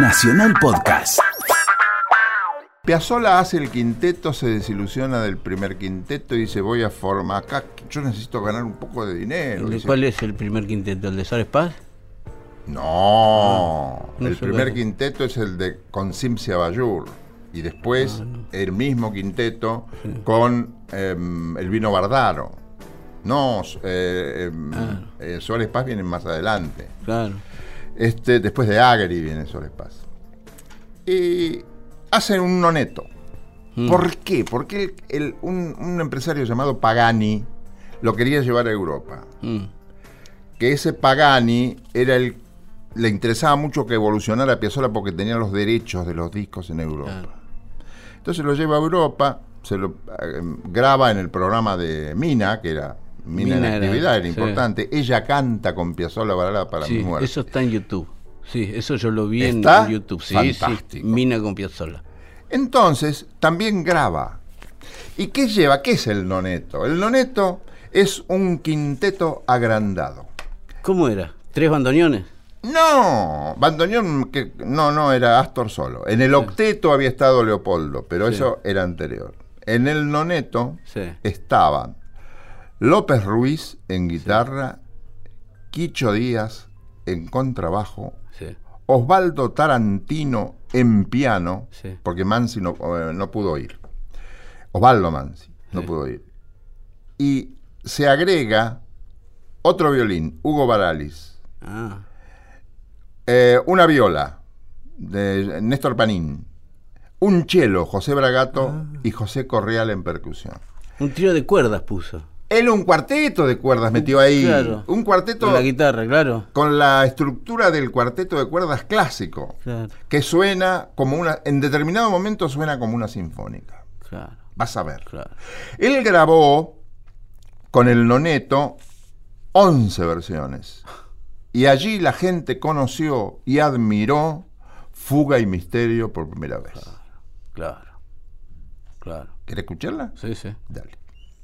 Nacional Podcast. Piazzolla hace el quinteto, se desilusiona del primer quinteto y dice voy a formar acá, yo necesito ganar un poco de dinero. ¿De Dice, ¿Cuál es el primer quinteto? ¿El de Suárez Paz? No, no el primer quinteto es el de con Simcia Bayur y después el mismo quinteto con em, el vino Bardaro. No, eh, em, eh, Suárez Paz viene más adelante. Claro. Este, después de Agri viene Suárez Paz. Y hacen un noneto. Mm. ¿Por qué? Porque el- el- un, un empresario llamado Pagani lo quería llevar a Europa. Mm. Que ese Pagani era el. Le interesaba mucho que evolucionara Piazzolla porque tenía los derechos de los discos en Europa. Claro. Entonces lo lleva a Europa, se lo eh, graba en el programa de Mina, que era Mina, en Mina era, actividad, era importante. Ella canta con Piazzolla para Sí, mi muerte. eso está en YouTube. Sí, eso yo lo vi en. YouTube. Sí, Fantástico. sí. Mina con Piazzolla. Entonces, también graba. ¿Y qué lleva? ¿Qué es el noneto? El noneto es un quinteto agrandado. ¿Cómo era? ¿Tres bandoneones? No, bandoneón, que no, no, era Astor solo. En el octeto había estado Leopoldo, pero Sí. eso era anterior. En el noneto Sí. estaban López Ruiz en guitarra, Quicho Díaz en contrabajo, Sí. Osvaldo Tarantino en piano, Sí. porque Mansi no, eh, no pudo ir. Osvaldo Mansi no pudo ir. Y se agrega otro violín, Hugo Baralis, Ah, eh, una viola de Néstor Panín, un cello, José Bragato Ah. y José Correal en percusión. un trío de cuerdas puso. Él un cuarteto de cuerdas metió ahí. Claro. Un cuarteto Con la guitarra, claro. con la estructura del cuarteto de cuerdas clásico. Claro, que suena como una, en determinado momento suena como una sinfónica. claro, Vas a ver. claro. Él grabó con el noneto 11 versiones. Y allí la gente conoció y admiró Fuga y Misterio por primera vez. Claro. Claro. ¿Querés escucharla? Sí, sí. Dale.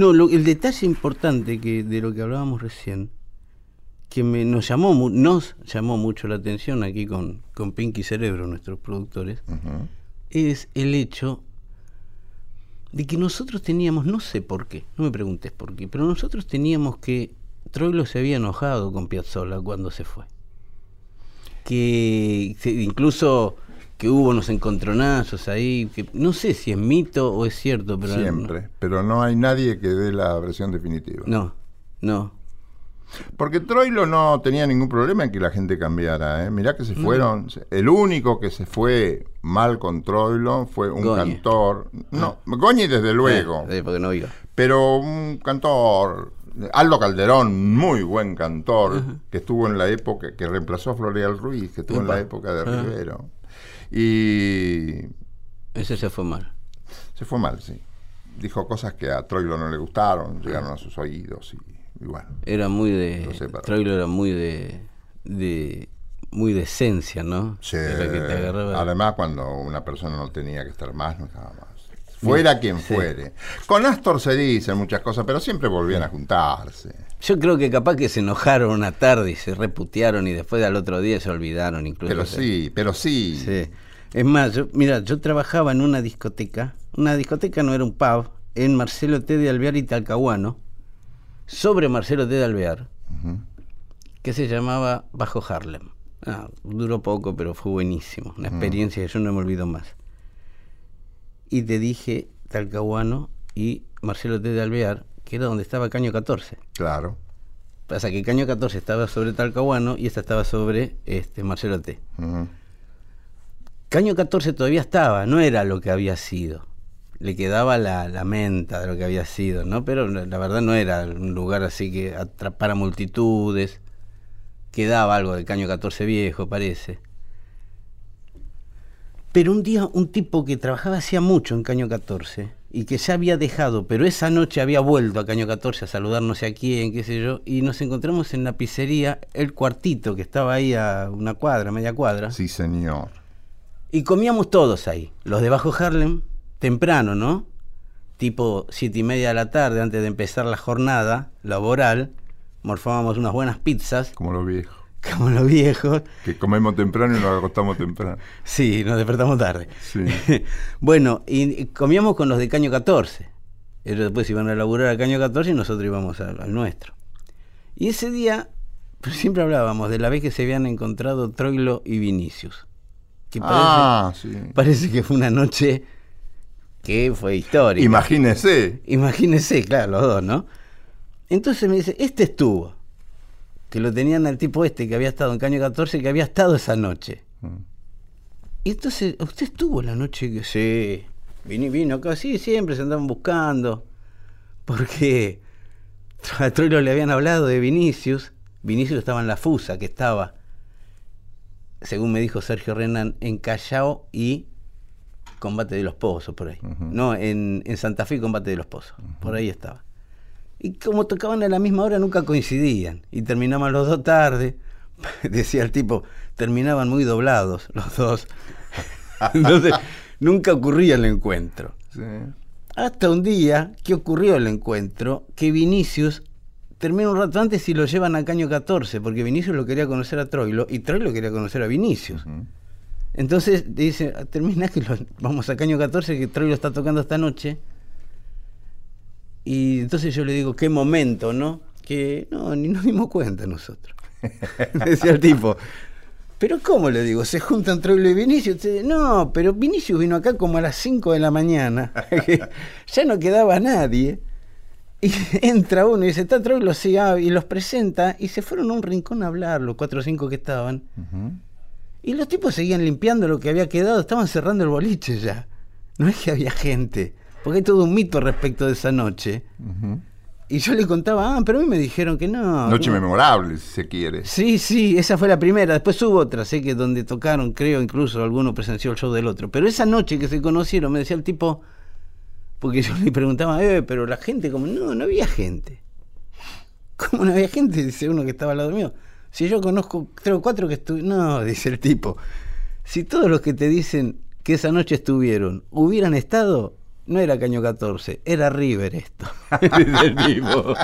No, lo- el detalle importante que de lo que hablábamos recién, que me, nos llamó nos llamó mucho la atención aquí con, con Pinky Cerebro, nuestros productores, es el hecho de que nosotros teníamos, no sé por qué, no me preguntes por qué, pero nosotros teníamos que Troilo se había enojado con Piazzolla cuando se fue. Que se- incluso que hubo unos encontronazos ahí, que no sé si es mito o es cierto, pero Siempre. Pero no hay nadie que dé la versión definitiva. No, no. Porque Troilo no tenía ningún problema en que la gente cambiara. ¿eh? Mirá que se fueron. El único que se fue mal con Troilo fue un cantor. No, Goñi desde luego. Eh, porque no iba. Pero un cantor. Aldo Calderón, muy buen cantor, que estuvo en la época, que reemplazó a Floreal Ruiz, que estuvo en la época de Ah. Rivero. Y Ese se fue mal. se fue mal, sí. Dijo cosas que a Troilo no le gustaron, llegaron a sus oídos y, y bueno. Era muy de. Troilo era muy de. de muy de esencia, ¿no? Sí. Además, cuando una persona no tenía que estar más, no estaba más. Fuera quien Sí. fuere. Con Astor se dicen muchas cosas, pero siempre volvían a juntarse. Yo creo que capaz que se enojaron una tarde y se reputearon y después al otro día se olvidaron incluso. Pero sí, pero sí. Sí. Es más, yo, mira, yo trabajaba en una discoteca. Una discoteca no era un pub. En Marcelo T. de Alvear y Talcahuano. Sobre Marcelo T. de Alvear. Que se llamaba Bajo Harlem. Ah, duró poco, pero fue buenísimo. Una experiencia que yo no me olvido más. Y te dije Talcahuano y Marcelo T. de Alvear, que era donde estaba Caño 14. Claro. Pasa que Caño 14 estaba sobre Talcahuano y esta estaba sobre este, Marcelo T. Caño 14 todavía estaba, no era lo que había sido. Le quedaba la, la menta de lo que había sido, ¿no? Pero la verdad no era un lugar así que atrapara multitudes. Quedaba algo del Caño 14 viejo, parece. Pero un día un tipo que trabajaba hacía mucho en Caño 14 y que ya había dejado, pero esa noche había vuelto a Caño 14 a saludar no sé a quién, qué sé yo, y nos encontramos en la pizzería El Cuartito, que estaba ahí a una cuadra, media cuadra. Sí, señor. Y comíamos todos ahí, los de Bajo Harlem, temprano, ¿no? Tipo siete y media de la tarde, antes de empezar la jornada laboral, morfábamos unas buenas pizzas, Como los viejos. como los viejos. Que comemos temprano y nos acostamos temprano. Sí, nos despertamos tarde. Sí. bueno, y comíamos con los de Caño 14. Ellos después iban a laburar a Caño 14 y nosotros íbamos al, al nuestro. Y ese día, pues, siempre hablábamos de la vez que se habían encontrado Troilo y Vinicius. Que parece, Ah, sí. parece que fue una noche que fue histórica. Imagínese. Imagínese, claro, los dos, ¿no? Entonces me dice, este estuvo. Que lo tenían al tipo este que había estado en Caño 14, que había estado esa noche. Mm. Y entonces, ¿usted estuvo la noche que sí? Vino, vino acá, sí, siempre se andaban buscando. Porque a Troilo le habían hablado de Vinicius. Vinicius estaba en la Fusa, que estaba, según me dijo Sergio Renan, en Callao y Combate de los Pozos, por ahí. No, en, en Santa Fe y Combate de los Pozos. Por ahí estaba. Y como tocaban a la misma hora, nunca coincidían. Y terminaban los dos tarde. Decía el tipo, terminaban muy doblados los dos. Entonces, nunca ocurría el encuentro. Sí. Hasta un día que ocurrió el encuentro, que Vinicius termina un rato antes y lo llevan a Caño 14, porque Vinicius lo quería conocer a Troilo y Troilo quería conocer a Vinicius. Entonces dice, termina que lo- vamos a Caño 14, que Troilo está tocando esta noche. Y entonces yo le digo, qué momento, ¿no? Que no, ni nos dimos cuenta nosotros. Decía el tipo. Pero ¿cómo le digo? ¿Se juntan Troilo y Vinicius? Usted, No, pero Vinicius vino acá como a las 5 de la mañana. ya no quedaba nadie. Y entra uno y dice, está Troilo, sí, ah", y los presenta, y se fueron a un rincón a hablar, los cuatro o cinco que estaban. Y los tipos seguían limpiando lo que había quedado, estaban cerrando el boliche ya. No es que había gente, porque hay todo un mito respecto de esa noche. Y yo le contaba, ah, pero a mí me dijeron que no. Noche no". memorable, si se quiere. Sí, sí, esa fue la primera. Después hubo otra, sé que donde tocaron, creo, incluso alguno presenció el show del otro. Pero esa noche que se conocieron, me decía el tipo, porque yo le preguntaba, eh, pero la gente, como, no, no había gente. ¿Cómo no había gente? Dice uno que estaba al lado mío. Si yo conozco tres o cuatro que estuvieron. No, dice el tipo. Si todos los que te dicen que esa noche estuvieron hubieran estado, no era Caño 14, era River esto. El tipo.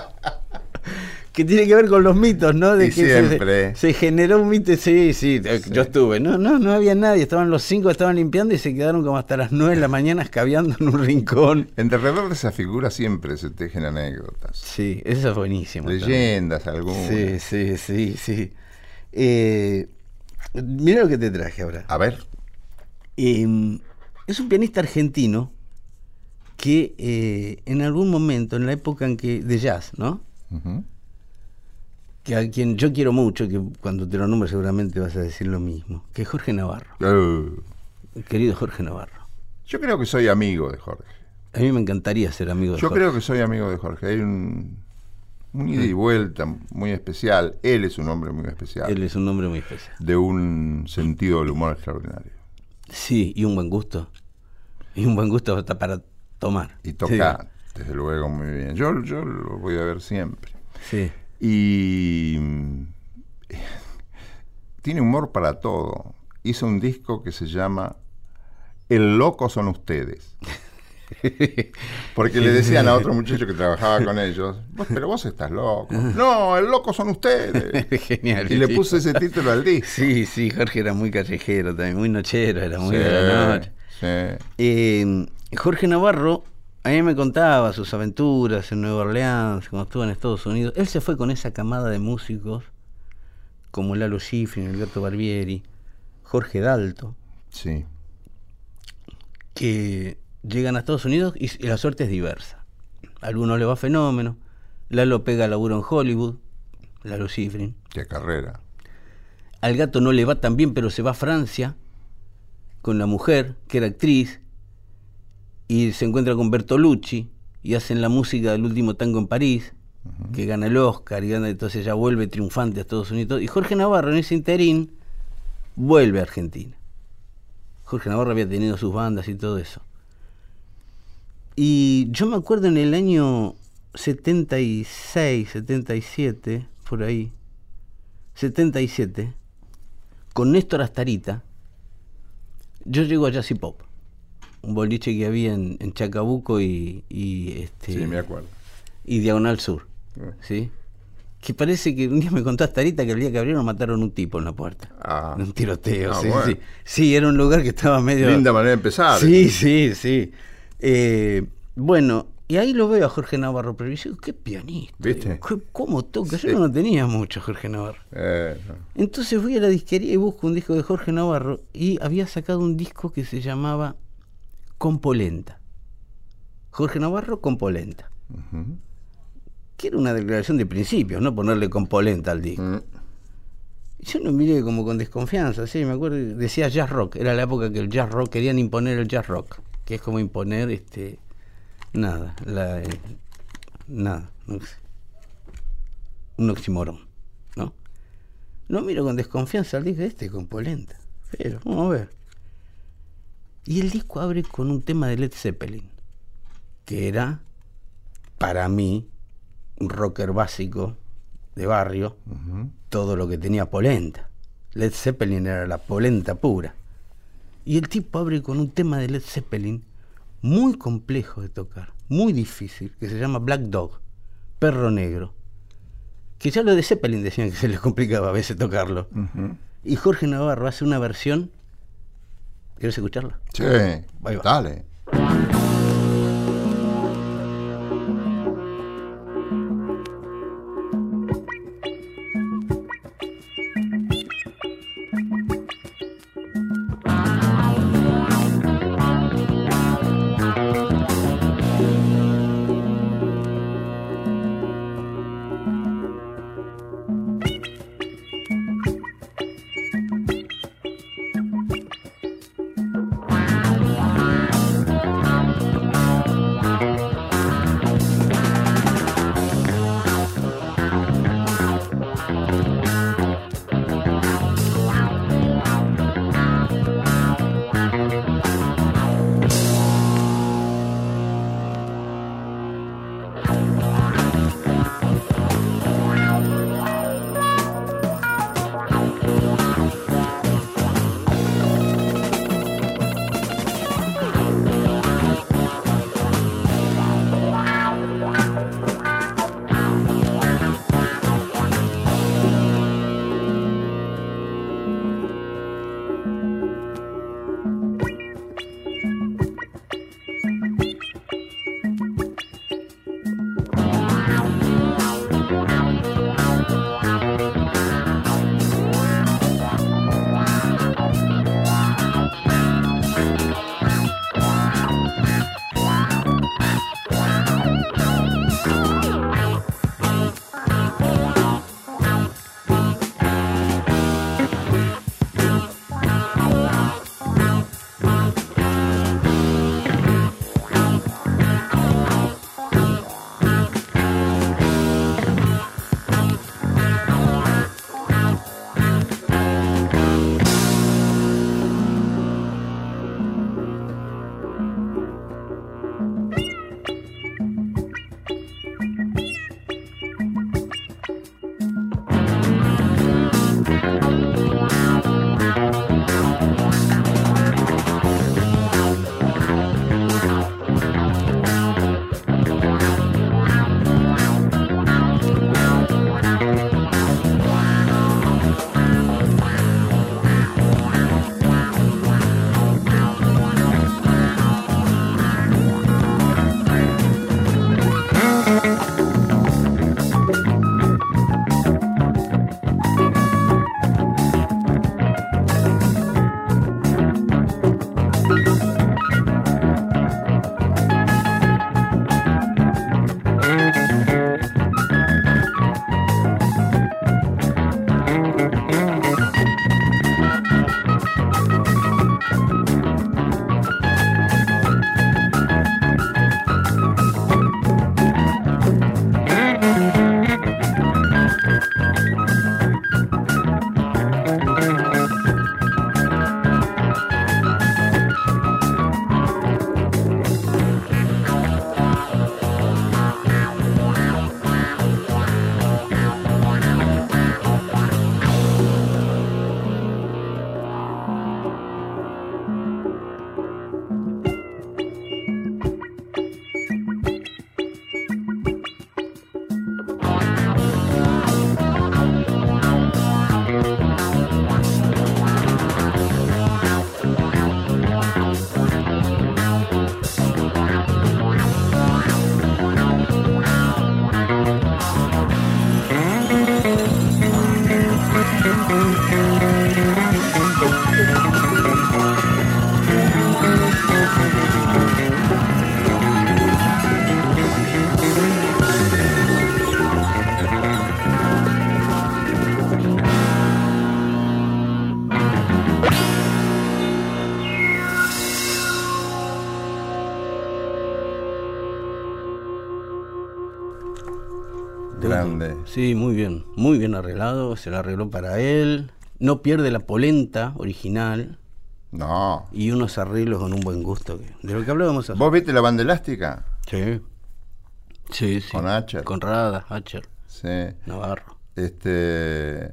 que tiene que ver con los mitos, ¿no? De Y que se- siempre. Se, generó un mito, sí, sí, yo estuve. No, no, no había nadie, estaban los cinco, estaban limpiando y se quedaron como hasta las nueve de la mañana escabeando en un rincón. En alrededor de esa figura siempre se tejen anécdotas, Sí, eso es buenísimo. también. leyendas algunas. Sí, sí, sí, sí. Eh, mira lo que te traje ahora. A ver, Eh, es un pianista argentino que eh, en algún momento, en la época en que de jazz, ¿no? ujú. Que a quien yo quiero mucho, que cuando te lo nombres seguramente vas a decir lo mismo, que es Jorge Navarro, el querido Jorge Navarro. yo creo que soy amigo de Jorge. A mí me encantaría ser amigo de Yo Jorge. creo que soy amigo de Jorge. Hay un, un ida y vuelta muy especial. Él es un hombre muy especial. Él es un hombre muy especial. De un sentido del humor extraordinario. Sí, y un buen gusto. Y un buen gusto hasta para tomar. Y toca, desde luego, muy bien. Yo, yo lo voy a ver siempre. Sí. Y tiene humor para todo. Hizo un disco que se llama El loco son ustedes. Porque le decían a otro muchacho que trabajaba con ellos, "Vos- pero vos estás loco. No, el loco son ustedes. Genial. Y le puso ese título al disco. Sí, sí, Jorge era muy callejero también, muy nochero, era muy Sí, de la noche. sí. Eh, Jorge Navarro, a mí me contaba sus aventuras en Nueva Orleans, cuando estuvo en Estados Unidos. Él se fue con esa camada de músicos, como Lalo Schifrin, el Gato Barbieri, Jorge Dalto, Sí. que llegan a Estados Unidos y, y la suerte es diversa. A algunos le va fenómeno, Lalo pega laburo en Hollywood, Lalo Schifrin. Qué carrera. Al gato no le va tan bien, pero se va a Francia con la mujer, que era actriz, y se encuentra con Bertolucci y hacen la música del último tango en París, que gana el Oscar y gana, entonces ya vuelve triunfante a Estados Unidos. Y Jorge Navarro en ese interín vuelve a Argentina. Jorge Navarro había tenido sus bandas y todo eso. Y yo me acuerdo en el año 76, 77, por ahí, 77, con Néstor Astarita, yo llego a Jazzy Pop, un boliche que había en, en Chacabuco y, y, este, Sí, me acuerdo. y Diagonal Sur, Ah. ¿sí? Que parece que un día me contó Astarita que el día que abrieron mataron un tipo en la puerta. Ah. Un tiroteo, Ah, sí, bueno. sí. Sí, era un lugar que estaba medio... Linda manera de empezar. Sí, sí, sí. Eh, bueno, y ahí lo veo a Jorge Navarro, pero yo digo, qué pianista. ¿Viste? ¿Cómo toca? Sí. Yo no tenía mucho Jorge Navarro. Eh, Entonces fui a la disquería y busco un disco de Jorge Navarro y había sacado un disco que se llamaba Compolenta. Jorge Navarro Compolenta. ujú. Que era una declaración de principios, no ponerle Compolenta al disco. Mm. Yo lo miré como con desconfianza, sí, me acuerdo, decía jazz rock, era la época que el jazz rock, querían imponer el jazz rock, que es como imponer, este, nada, la, eh, nada, no sé, un oxímoron, ¿no? Lo miro con desconfianza, dije, este con polenta, pero vamos a ver. Y el disco abre con un tema de Led Zeppelin, que era, para mí, un rocker básico de barrio, todo lo que tenía polenta. Led Zeppelin era la polenta pura. Y el tipo abre con un tema de Led Zeppelin muy complejo de tocar, muy difícil, que se llama Black Dog, perro negro. Que ya lo de Zeppelin decían que se les complicaba a veces tocarlo. Y Jorge Navarro hace una versión. ¿Quieres escucharla? Sí, Ahí va. dale. Muy bien, arreglado, se lo arregló para él. No pierde la polenta original No. y unos arreglos con un buen gusto, de lo que hablábamos. ¿Vos viste la banda elástica? Sí. Sí, sí. Con Acher. Con Rada, Acher, Sí. Navarro. Este.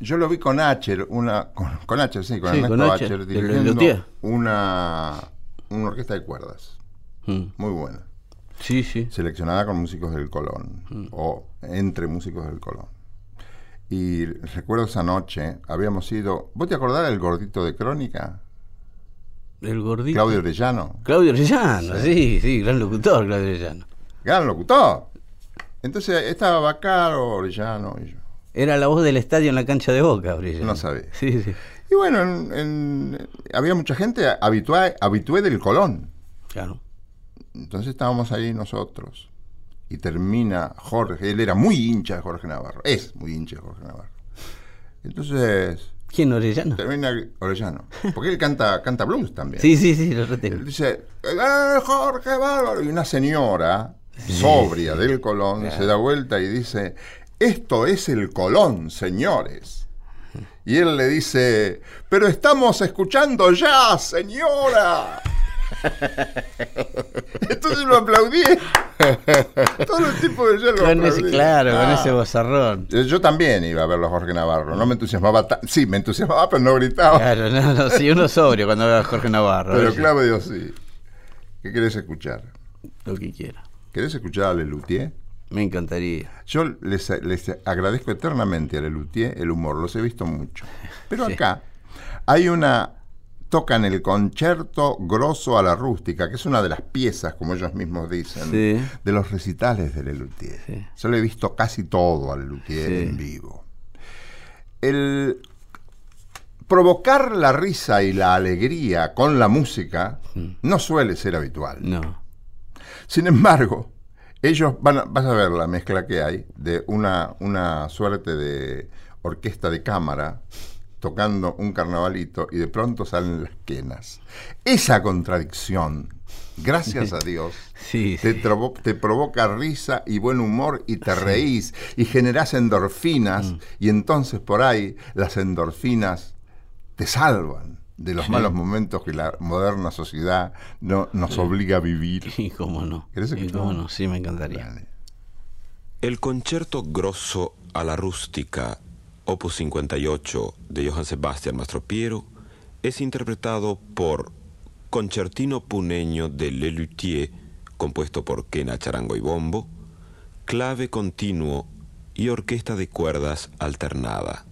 Yo lo vi con Acher, una. Con, con Acher, sí, con Sí, Ernesto con dirigiendo una, una orquesta de cuerdas. Mm. Muy buena. Sí, sí. Seleccionada con músicos del Colón. Mm. O entre músicos del Colón. Y recuerdo esa noche, habíamos ido. ¿Vos te acordás del gordito de Crónica? El gordito. Claudio Orellano. Claudio Orellano, sí, sí, gran locutor, Claudio Orellano. Gran locutor. Entonces estaba Bacaro, Orellano y yo. Era la voz del estadio en la cancha de Boca, Orellano. No sabía. Sí, sí. Y bueno, en- en- había mucha gente habitué, habitué del Colón. Claro. Entonces estábamos ahí nosotros. Y termina Jorge, él era muy hincha de Jorge Navarro, es muy hincha de Jorge Navarro. Entonces ¿Quién, Orellano? termina Orellano, porque él canta, canta blues también. Sí, sí, sí, lo Él retengo. dice, ¡Eh, Jorge Bárbaro! Y una señora sobria del Colón Claro. se da vuelta y dice, esto es el Colón, señores. Y él le dice, pero estamos escuchando ya, señora. Entonces lo aplaudí. Todos los tipos de lo Con ese, aplaudían. claro, con Ah. ese bozarrón. Eh, Yo también iba a verlo a Jorge Navarro. No me entusiasmaba tan- Sí, me entusiasmaba, pero no gritaba. Claro, no, no, sí, uno sobrio cuando ve a Jorge Navarro. Pero oye, Claudio sí. ¿Qué querés escuchar? Lo que quiera. ¿Querés escuchar a Lelutier? Me encantaría. Yo les, les agradezco eternamente a Lelutier el humor, los he visto mucho. Pero Sí. acá hay una. Tocan el concierto grosso a la rústica, que es una de las piezas, como ellos mismos dicen, Sí. de los recitales de Lelutier. Sí. Yo le he visto casi todo a Lelutier Sí. en vivo. El provocar la risa y la alegría con la música no suele ser habitual. No. Sin embargo, ellos van a, vas a ver la mezcla que hay de una, una suerte de orquesta de cámara tocando un carnavalito y de pronto salen las quenas. Esa contradicción, gracias a Dios, Sí, te, sí. trovo- te provoca risa y buen humor y te reís y generás endorfinas Mm. y entonces por ahí las endorfinas te salvan de los Sí. malos momentos que la moderna sociedad no, nos obliga a vivir. Y cómo no. ¿Querés Y cómo no, sí, me encantaría. Dale. El concierto grosso a la rústica, opus 58 de Johann Sebastian Mastropiero, es interpretado por Concertino Puneño de Lelutier, compuesto por Kena Charango y Bombo, clave continuo y orquesta de cuerdas alternada.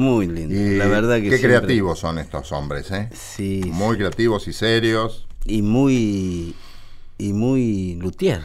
Muy lindo. Y La verdad que qué siempre- creativos son estos hombres, ¿eh? Sí. Muy creativos y serios. Y muy. Y muy luthier.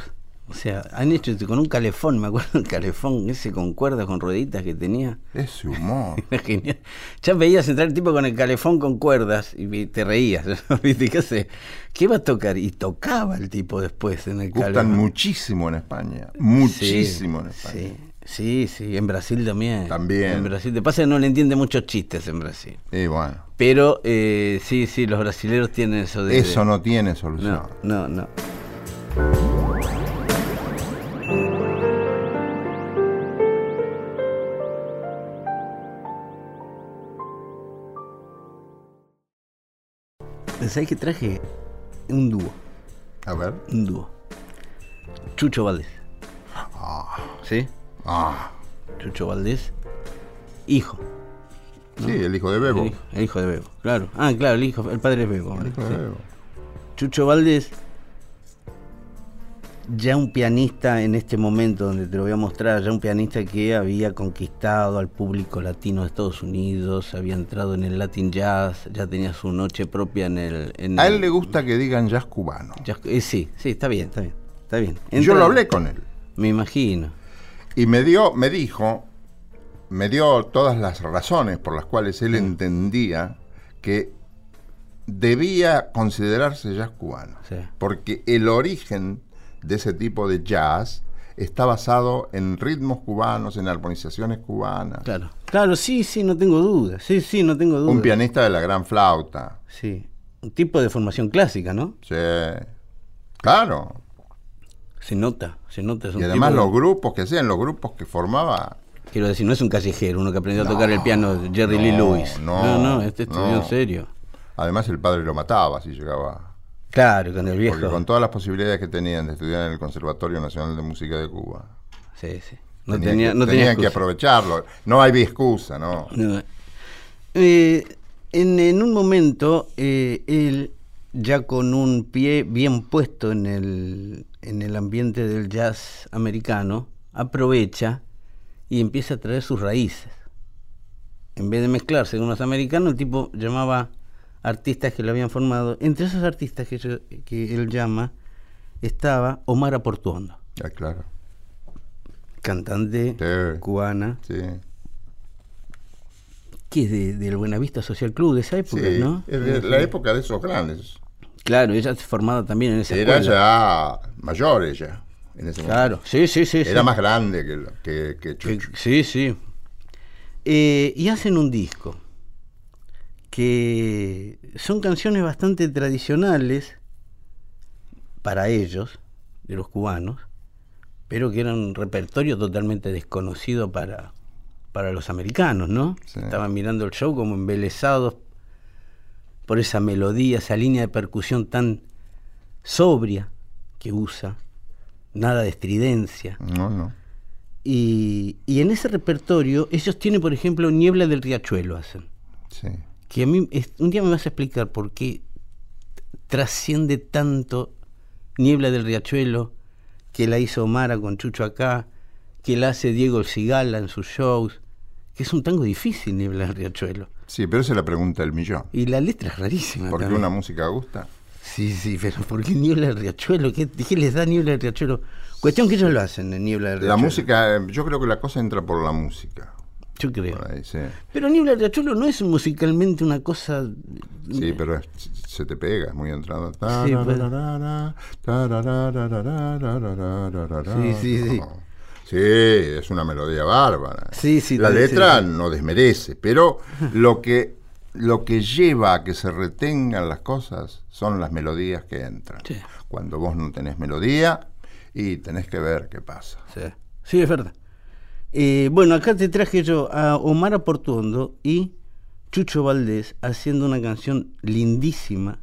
O sea, han hecho con un calefón, me acuerdo el calefón ese con cuerdas, con rueditas que tenía. Ese humor. Era genial. Ya veías entrar el tipo con el calefón con cuerdas y te reías. ¿Viste? ¿Qué hace? ¿Qué va a tocar? Y tocaba el tipo después en el Gustan calefón. muchísimo en España. Muchísimo en España. Sí, sí, sí, en Brasil también. También. En Brasil. Te pasa que no le entiende muchos chistes en Brasil. Y bueno, Pero eh, sí, sí, los brasileños tienen eso de. eso de- no tiene solución. No, no, no. ¿Sabes que traje un dúo? A ver. Un dúo. Chucho Valdés. ¿Sí? Ah, Chucho Valdés. Hijo. sí, el hijo de Bebo. El hijo, el hijo de Bebo, claro. Ah, claro, el hijo, el padre es Bebo. El hijo de sí. Bebo. Chucho Valdés, ya un pianista en este momento donde te lo voy a mostrar, ya un pianista que había conquistado al público latino de Estados Unidos, había entrado en el Latin Jazz, ya tenía su noche propia en el... En A el- él le gusta que digan jazz cubano. jazz- eh, sí, sí, está bien, está bien, está bien. Yo lo hablé con él. Me imagino. Y me dio, me dijo, me dio todas las razones por las cuales él entendía que debía considerarse jazz cubano. Sí. Porque el origen de ese tipo de jazz está basado en ritmos cubanos, en armonizaciones cubanas. Claro, claro, sí, sí, no tengo duda. Sí, sí, no tengo duda. Un pianista de la gran flauta. Sí, un tipo de formación clásica, ¿no? Sí. Claro. Se nota, se nota. es un Y además tipo los grupos que sean, los grupos que formaba Quiero decir, no es un callejero, uno que aprendió a tocar el piano Jerry Lee Lewis. no, no, no, este estudió en serio. Además el padre lo mataba si llegaba. Claro, con el viejo. Porque con todas las posibilidades que tenían de estudiar en el Conservatorio Nacional de Música de Cuba, Sí, sí. No tenía tenía, que, no tenía tenían que aprovecharlo. No hay excusa, ¿no? No. Eh, en, en un momento, eh, él, ya con un pie bien puesto en el, en el ambiente del jazz americano, aprovecha y empieza a traer sus raíces. En vez de mezclarse con los americanos, el tipo llamaba artistas que lo habían formado. Entre esos artistas que, yo- que él llama estaba Omar Aportuondo, Ya, claro. cantante Sí. cubana, Sí. que es de, del Buenavista Social Club de esa época, Sí, ¿no? es de la época de esos grandes. Claro, ella se formada también en esa Era escuela. ya mayor ella. En ese Claro, sí, sí, sí. Era sí. más grande que, que, que Que- Chucho. sí, sí. Eh, y hacen un disco que son canciones bastante tradicionales para ellos, de los cubanos, pero que eran un repertorio totalmente desconocido para, para los americanos, ¿no? Sí. Estaban mirando el show como embelesados por esa melodía, esa línea de percusión tan sobria que usa, nada de estridencia. No, no. Y, y en ese repertorio, ellos tienen, por ejemplo, Niebla del Riachuelo, hacen. Sí. Que a mí, es- un día me vas a explicar por qué trasciende tanto Niebla del Riachuelo, que la hizo Omara con Chucho acá, que la hace Diego El Cigala en sus shows, que es un tango difícil, Niebla del Riachuelo. Sí, pero esa es la pregunta del millón. Y la letra es rarísima. ¿Por qué una música gusta? Sí, sí, pero ¿por qué Niebla del Riachuelo? ¿Qué, qué les da Niebla del Riachuelo? Cuestión que ellos lo hacen en Niebla del La Riachuelo. música, eh, yo creo que la cosa entra por la música. Yo creo. Por ahí, sí. Pero Niebla del Riachuelo no es musicalmente una cosa. Sí, pero es- se te pega, es muy entrado. Sí, pues. Sí, sí, sí. Es una melodía bárbara. Sí, sí, La letra sí. no desmerece, pero lo que, lo que lleva a que se retengan las cosas son las melodías que entran. Sí. Cuando vos no tenés melodía y tenés que ver qué pasa. Sí, sí es verdad. Eh, bueno, acá te traje yo a Omar Aportuondo y Chucho Valdés haciendo una canción lindísima,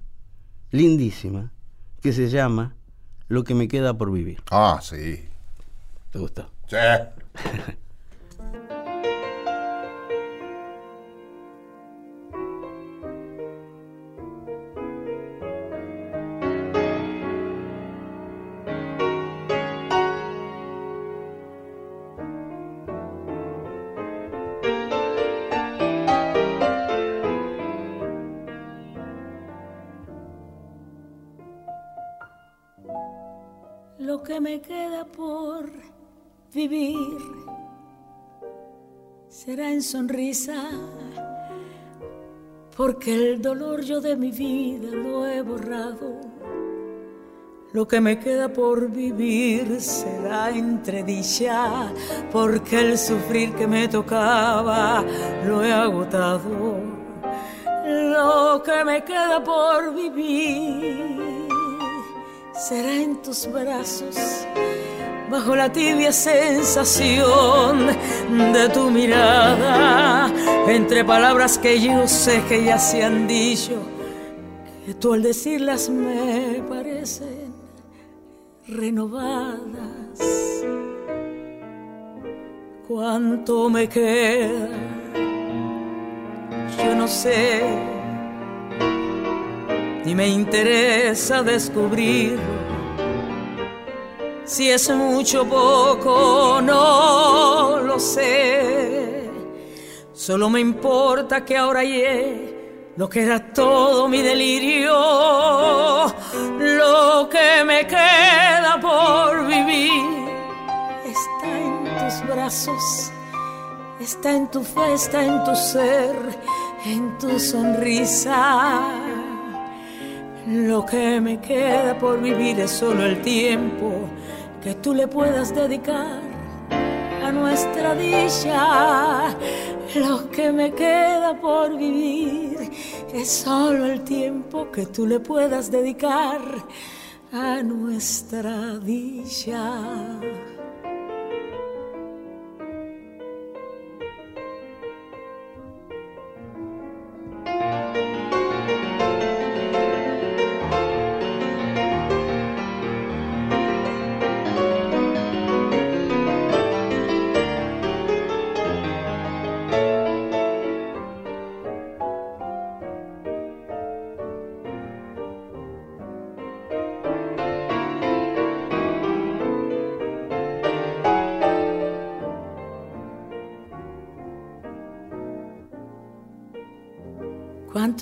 lindísima, que se llama Lo que me queda por vivir. Ah, sí. ¿Te gustó? Sí. Vivir será en sonrisa, porque el dolor yo de mi vida lo he borrado. Lo que me queda por vivir será entre dicha, porque el sufrir que me tocaba lo he agotado. Lo que me queda por vivir será en tus brazos, bajo la tibia sensación de tu mirada, entre palabras que yo sé que ya se han dicho, que tú al decirlas me parecen renovadas. ¿Cuánto me queda? Yo no sé ni me interesa descubrirlo. Si es mucho o poco, no lo sé. Solo me importa que ahora llegue lo que era todo mi delirio, lo que me queda por vivir está en tus brazos, está en tu fe, está en tu ser, en tu sonrisa. Lo que me queda por vivir es solo el tiempo que tú le puedas dedicar a nuestra dicha. Lo que me queda por vivir es solo el tiempo que tú le puedas dedicar a nuestra dicha.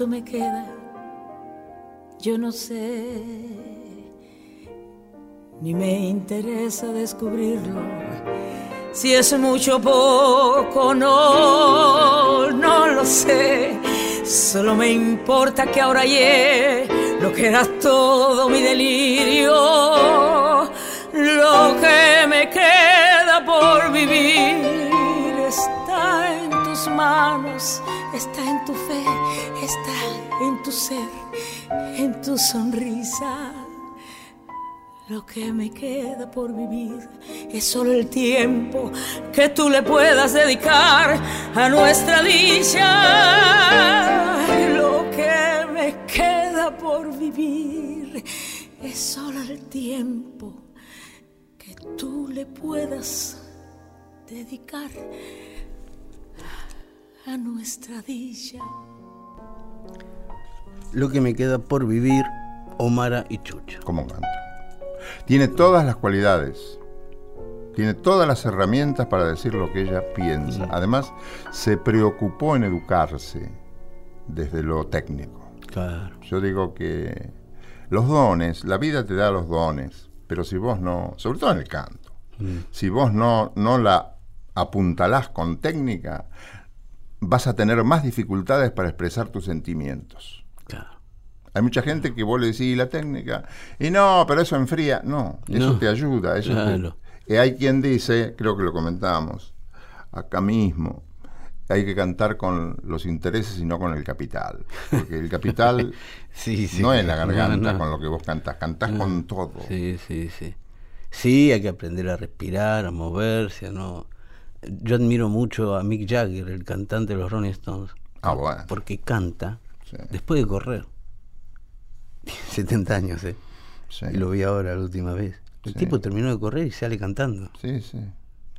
¿Cuánto me queda? Yo no sé, ni me interesa descubrirlo. Si es mucho o poco, no, no lo sé. Solo me importa que ahora llegue lo que era todo mi delirio, lo que me queda por vivir está en tu ser, en tu sonrisa. Lo que me queda por vivir es solo el tiempo que tú le puedas dedicar a nuestra dicha. Lo que me queda por vivir es solo el tiempo que tú le puedas dedicar a nuestra dicha. Lo que me queda por vivir, Omara y Chucho. ¿Cómo canta? Tiene todas las cualidades, tiene todas las herramientas para decir lo que ella piensa. Además, se preocupó en educarse desde lo técnico. Claro. Yo digo que los dones, la vida te da los dones, pero si vos no, sobre todo en el canto, si vos no, no la apuntalás con técnica, vas a tener más dificultades para expresar tus sentimientos. Claro. Hay mucha gente que vos le decís la técnica, y no, pero eso enfría. No, eso No. te ayuda. Eso te-. Y hay quien dice, creo que lo comentamos acá mismo, hay que cantar con los intereses y no con el capital. Porque el capital Sí, sí. no es la garganta no. con lo que vos cantás, cantás con todo. Sí, sí, sí. Sí, hay que aprender a respirar, a moverse, no. Yo admiro mucho a Mick Jagger, el cantante de los Rolling Stones, Ah, bueno. porque canta Sí. después de correr. 70 años, ¿eh? Sí. Y lo vi ahora la última vez. El Sí. tipo terminó de correr y sale cantando. Sí, sí.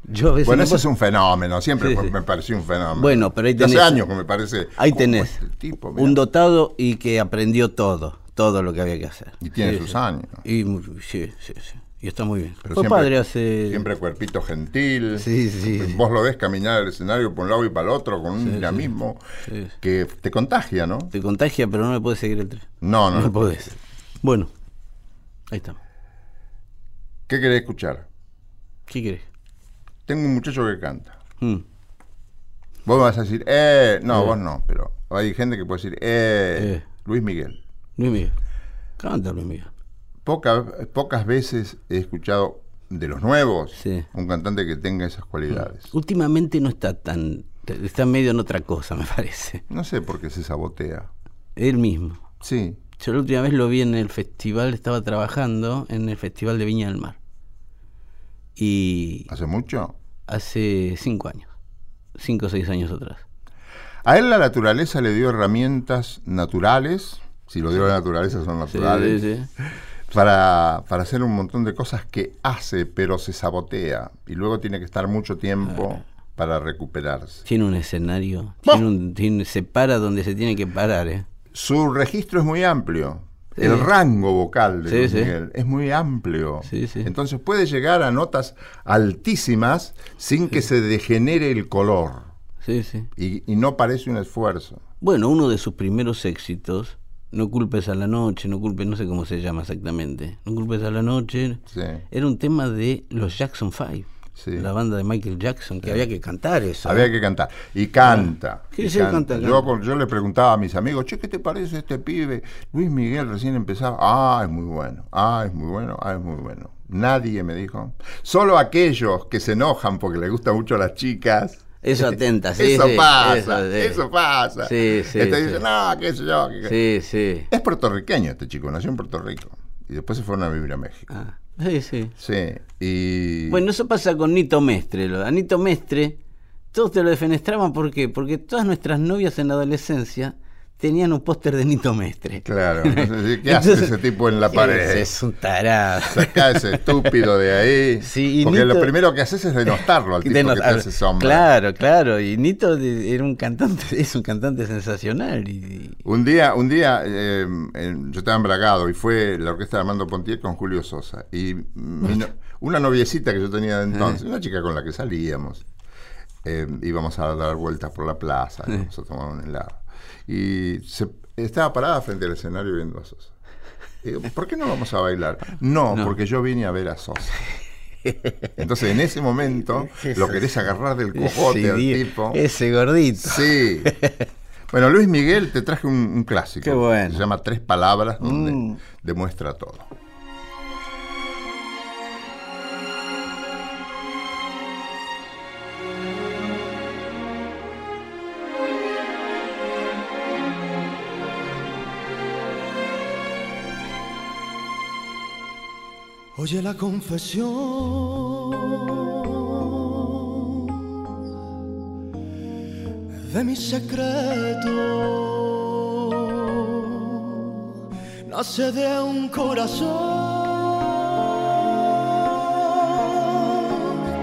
Yo a veces Bueno, no ese puedo- es un fenómeno, siempre me pareció un fenómeno. Bueno, pero ahí Y Hace tenés- años que me parece. Ahí ¿cómo tenés este tipo, un dotado y que aprendió todo, todo lo que había que hacer. Y tiene sus años. Y sí, sí, sí. Y está muy bien. Pero Fue siempre- padre hace. Siempre cuerpito gentil. Sí, sí. Vos lo ves caminar el escenario por un lado y para el otro con un Sí, dinamismo sí. que te contagia, ¿no? Te contagia, pero no me puedes seguir el tren. No, no. No no podés. Bueno, ahí estamos. ¿Qué querés escuchar? ¿Qué querés? Tengo un muchacho que canta. Mm. Vos me vas a decir, eh, no, Eh. vos no, pero hay gente que puede decir, eh, Eh. Luis Miguel. Luis Miguel. Canta Luis Miguel. Poca- pocas veces he escuchado de los nuevos Sí. un cantante que tenga esas cualidades. Últimamente no está tan. Está medio en otra cosa, me parece. No sé por qué se sabotea. Él mismo. Sí, Yo la última vez lo vi en el festival, estaba trabajando en el Festival de Viña del Mar. Y hace mucho. hace cinco años. Cinco o seis años atrás. A él la naturaleza le dio herramientas naturales, si lo dio la naturaleza son Sí, naturales, sí, sí. Para, para hacer un montón de cosas que hace, pero se sabotea. Y luego tiene que estar mucho tiempo para recuperarse. Tiene un escenario. Tiene un- tiene- se para donde se tiene que parar, ¿eh? Su registro es muy amplio. Sí. El rango vocal de Sí, Luis sí. Miguel es muy amplio. Entonces puede llegar a notas altísimas sin que se degenere el color. Sí, sí. Y, y no parece un esfuerzo. Bueno, uno de sus primeros éxitos, No culpes a la noche, no culpes, no sé cómo se llama exactamente. No culpes a la noche. Sí. Era un tema de los Jackson Five, Sí. la banda de Michael Jackson, que había que cantar eso. Había que cantar. Y canta. Y sí, canta, Yo, canta. yo le preguntaba a mis amigos, che, ¿qué te parece este pibe? Luis Miguel recién empezaba. Ah, es muy bueno. Ah, es muy bueno. Ah, es muy bueno. Nadie me dijo. Solo aquellos que se enojan porque les gustan mucho las chicas. Eso atenta, sí, eso sí, pasa, eso, eso, pasa. Sí, sí, Entonces sí. dicen, no, qué sé yo. qué- Sí, sí. Es puertorriqueño este chico, nació en Puerto Rico. Y después se fueron a vivir a México. Ah, sí, sí. Sí, y... Bueno, eso pasa con Nito Mestre. A Nito Mestre, todos te lo defenestraban. ¿Por qué? Porque todas nuestras novias en la adolescencia tenían un póster de Nito Mestre. Claro, entonces, ¿qué hace ese tipo en la pared? Ese es un tarado. Saca ese estúpido de ahí. Sí, porque lo primero que haces es denostarlo al tipo que te hace sombra. Claro, claro. Y Nito era un cantante, es un cantante sensacional. Y, Un día, un día eh, yo estaba embragado y fue la orquesta de Armando Pontier con Julio Sosa. Y no- una noviecita que yo tenía de entonces, una chica con la que salíamos, eh, íbamos a dar vueltas por la plaza, íbamos a tomar un helado. Y se, estaba parada frente al escenario viendo a Sosa. Y digo, ¿por qué no vamos a bailar? No, No. porque yo vine a ver a Sosa. Entonces en ese momento lo querés agarrar del cojote ese, al tipo. ese gordito. Sí. Bueno, Luis Miguel te traje un, un clásico. Qué bueno. Se llama Tres Palabras, donde Mm. demuestra todo. Oye la confesión de mi secreto. Nace de un corazón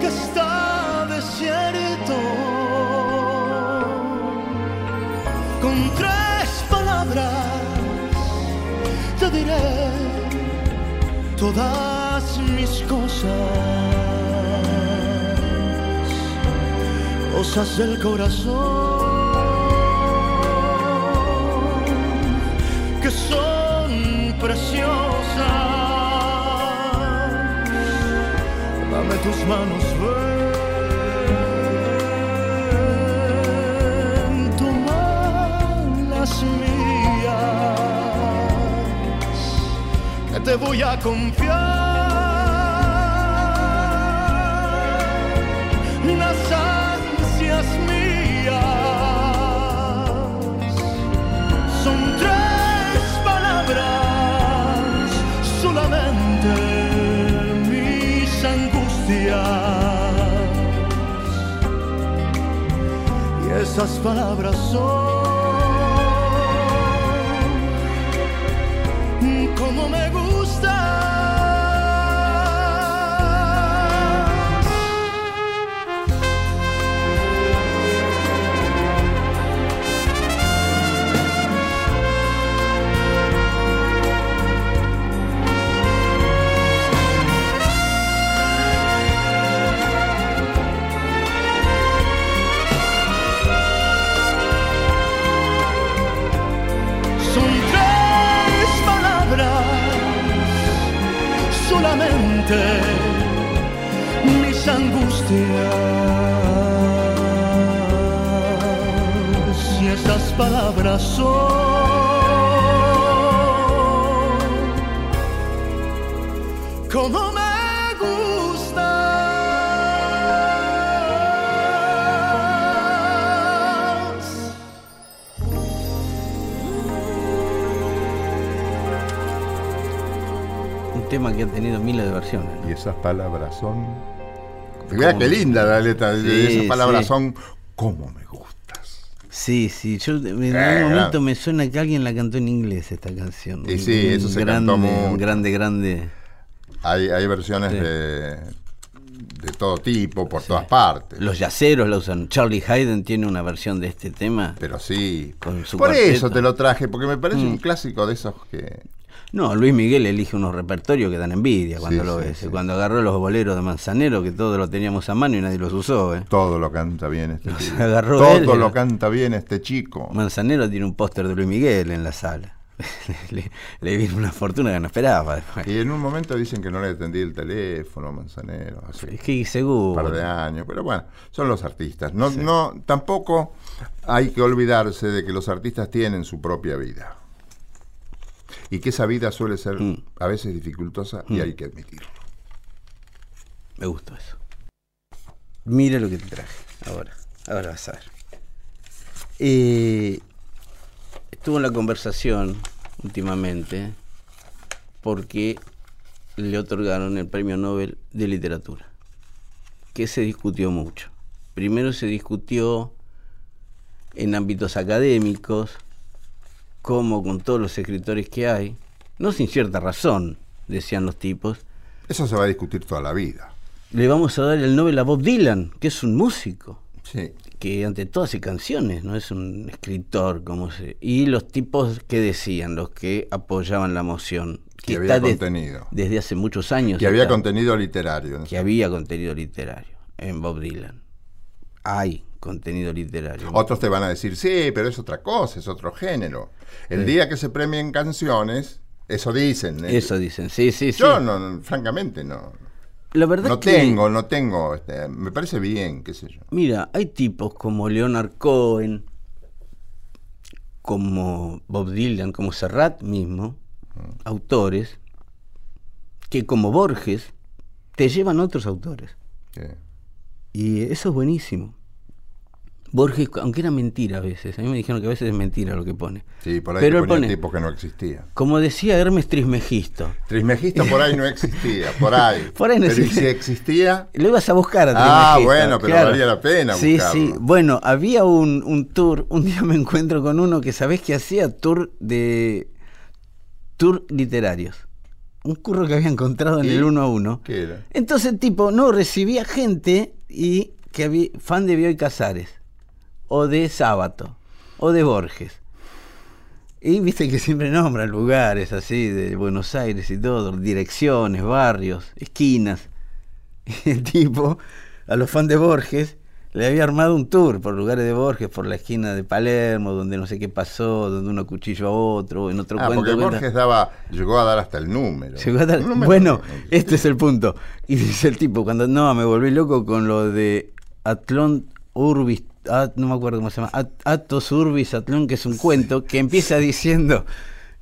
que está desierto. Con tres palabras te diré todas cosas, cosas del corazón que son preciosas. Dame tus manos, ven, toma las mías que te voy a confiar angustias y esas palabras son miles de versiones. ¿no? Y esas palabras son. Mira qué linda la letra. Sí, esas palabras sí. son. ¿Cómo me gustas? Sí, sí, yo en Eh, algún momento me suena que alguien la cantó en inglés esta canción. Y sí, Un eso se grande, cantó un grande, grande. Hay, hay versiones Sí. de, de todo tipo, por todas partes. Los yaceros la usan. Charlie Hayden tiene una versión de este tema. Pero sí. Con su Por cuarteto. eso te lo traje, porque me parece Mm. un clásico de esos que. No, Luis Miguel elige unos repertorios que dan envidia cuando Sí, lo ves. sí. Cuando agarró los boleros de Manzanero, que todos los teníamos a mano y nadie los usó. ¿eh? Todo lo canta bien este chico. agarró Todo él, lo era- canta bien este chico. Manzanero tiene un póster de Luis Miguel en la sala. le, le vino una fortuna que no esperaba. después. Y en un momento dicen que no le atendí el teléfono, Manzanero, hace Es que un seguro. par de años. Pero bueno, son los artistas. No, no, tampoco hay que olvidarse de que los artistas tienen su propia vida. Y que esa vida suele ser Mm. a veces dificultosa y hay que admitirlo. Me gustó eso. Mira lo que te traje. Ahora, ahora vas a ver. Eh, estuvo en la conversación últimamente porque le otorgaron el premio Nobel de Literatura, que se discutió mucho. Primero se discutió en ámbitos académicos, como con todos los escritores que hay, no sin cierta razón, decían los tipos, Eso se va a discutir toda la vida. le vamos a dar el Nobel a Bob Dylan, que es un músico, Sí. que ante todo hace canciones, no es un escritor como se. Y los tipos que decían, los que apoyaban la moción, Que había de- contenido. desde hace muchos años. Que había contenido literario. que había contenido literario en Bob Dylan. Hay contenido literario. Otros te van a decir, sí, pero es otra cosa, es otro género. El día que se premien canciones, eso dicen. ¿eh? Eso dicen, sí, sí, sí. Yo, no, no, francamente, no. la verdad No que, tengo, no tengo. este, me parece bien, qué sé yo. Mira, hay tipos como Leonard Cohen, como Bob Dylan, como Serrat mismo, autores, que como Borges te llevan otros autores. Y eso es buenísimo. Borges, aunque era mentira a veces, a mí me dijeron que a veces es mentira lo que pone. sí, por ahí Pero él pone- tipos que no existían. Como decía Hermes Trismegisto, Trismegisto por ahí no existía, por ahí. Por ahí no pero ¿y existe. si existía, Lo ibas a buscar a Ah, Trismegisto, bueno, pero valía la pena Sí, buscarlo. sí. Bueno, había un, un tour. Un día me encuentro con uno que sabés que hacía tour de. tour literarios. Un curro que había encontrado en el uno a uno. ¿qué era? Entonces el tipo no recibía gente y que había fan de Bioy Casares, o de Sábato, o de Borges. Y viste que siempre nombran lugares así de Buenos Aires y todo, direcciones, barrios, esquinas. Y el tipo, a los fans de Borges, le había armado un tour por lugares de Borges, por la esquina de Palermo, donde no sé qué pasó, donde uno cuchilló a otro, en otro Ah, cuento. porque cuenta- Borges daba, llegó a dar hasta el número. Llegó a dar- número Bueno, este es el punto. Y dice el tipo, cuando no, me volví loco con lo de Atlón Urbis, no me acuerdo cómo se llama, At- Atos Urbis Atlón, que es un cuento que empieza diciendo,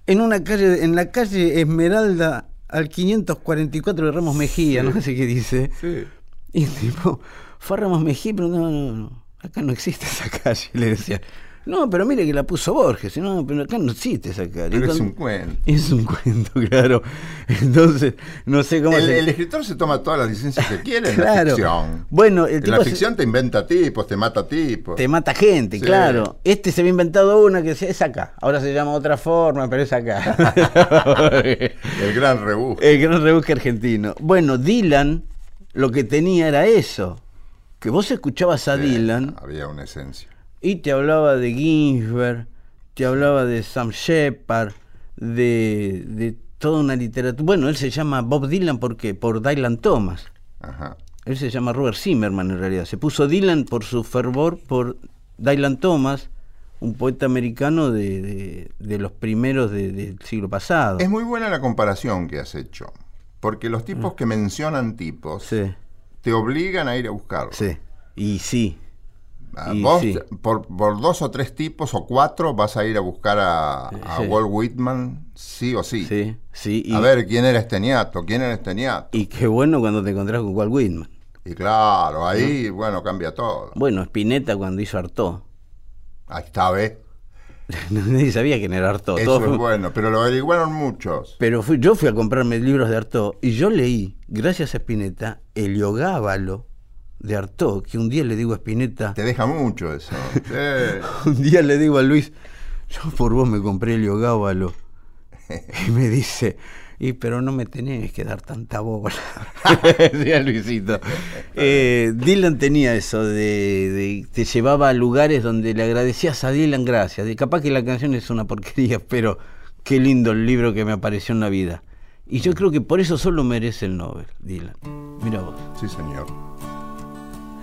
en una calle, en la calle Esmeralda al 544 de Ramos Mejía, no sé qué dice. Sí. Y tipo, fue a Ramos Mejía, pero no, no, no, acá no existe esa calle, le decía. No, pero mire que la puso Borges, no, pero acá no existe esa calle. Pero es un cuento. es un cuento, claro. Entonces, no sé cómo El, se- el escritor se toma todas las licencias que quiere en la Claro. ficción. Bueno, el en tipo la se- ficción te inventa tipos, te mata tipos. te mata gente, Sí. claro. Este se había inventado una que es acá. Ahora se llama otra forma, pero es acá. El gran rebusco. el gran rebusque argentino. Bueno, Dylan lo que tenía era eso. Que vos escuchabas a Sí, Dylan Había una esencia. Y te hablaba de Ginsberg, te hablaba de Sam Shepard, de, de toda una literatura. Bueno, él se llama Bob Dylan porque por Dylan Thomas. Ajá. Él se llama Robert Zimmerman en realidad. Se puso Dylan por su fervor por Dylan Thomas, un poeta americano de, de- de los primeros de- del siglo pasado. Es muy buena la comparación que has hecho. Porque los tipos que mencionan tipos Mm. Sí. te obligan a ir a buscarlo. Sí. Y sí. Ah, Y Vos, sí. por, por dos o tres tipos o cuatro, vas a ir a buscar a, a Sí. Walt Whitman, sí o sí. Sí, sí. Y, A ver, ¿quién era este niato? ¿Quién era este niato? y qué bueno cuando te encontrás con Walt Whitman. Y claro, ahí, bueno, cambia todo. Bueno, Spinetta cuando hizo Artaud. Ahí está, ¿ves? Nadie sabía quién era Artaud. Eso Todos es bueno, pero lo averiguaron muchos. Pero fui- yo fui a comprarme libros de Artaud y yo leí, gracias a Spinetta, Heliogábalo de Artaud, que un día le digo a Spinetta, Te deja mucho eso. Sí. un día le digo a Luis, yo por vos me compré Heliogábalo. Y me dice, y pero no me tenés que dar tanta bola. Decía Luisito. Eh, Dylan tenía eso, de, de- te llevaba a lugares donde le agradecías a Dylan gracias. De, capaz que la canción es una porquería, pero qué lindo el libro que me apareció en la vida. Y yo creo que por eso solo merece el Nobel, Dylan. Mira vos. Sí, señor.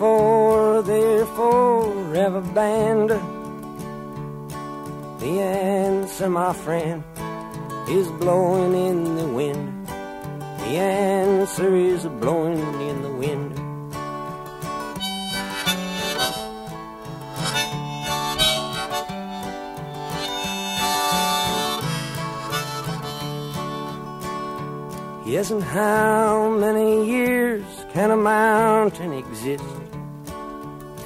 before they're forever banned? The answer, my friend, is blowing in the wind. The answer is blowing in the wind. Yes, and how many years can a mountain exist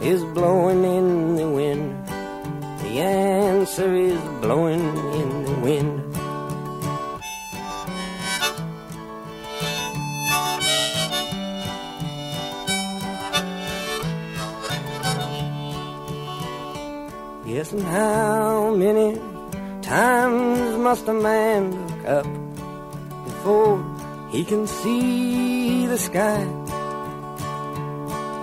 is blowing in the wind. The answer is blowing in the wind. Yes, and how many times must a man look up before he can see the sky?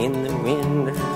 in the wind.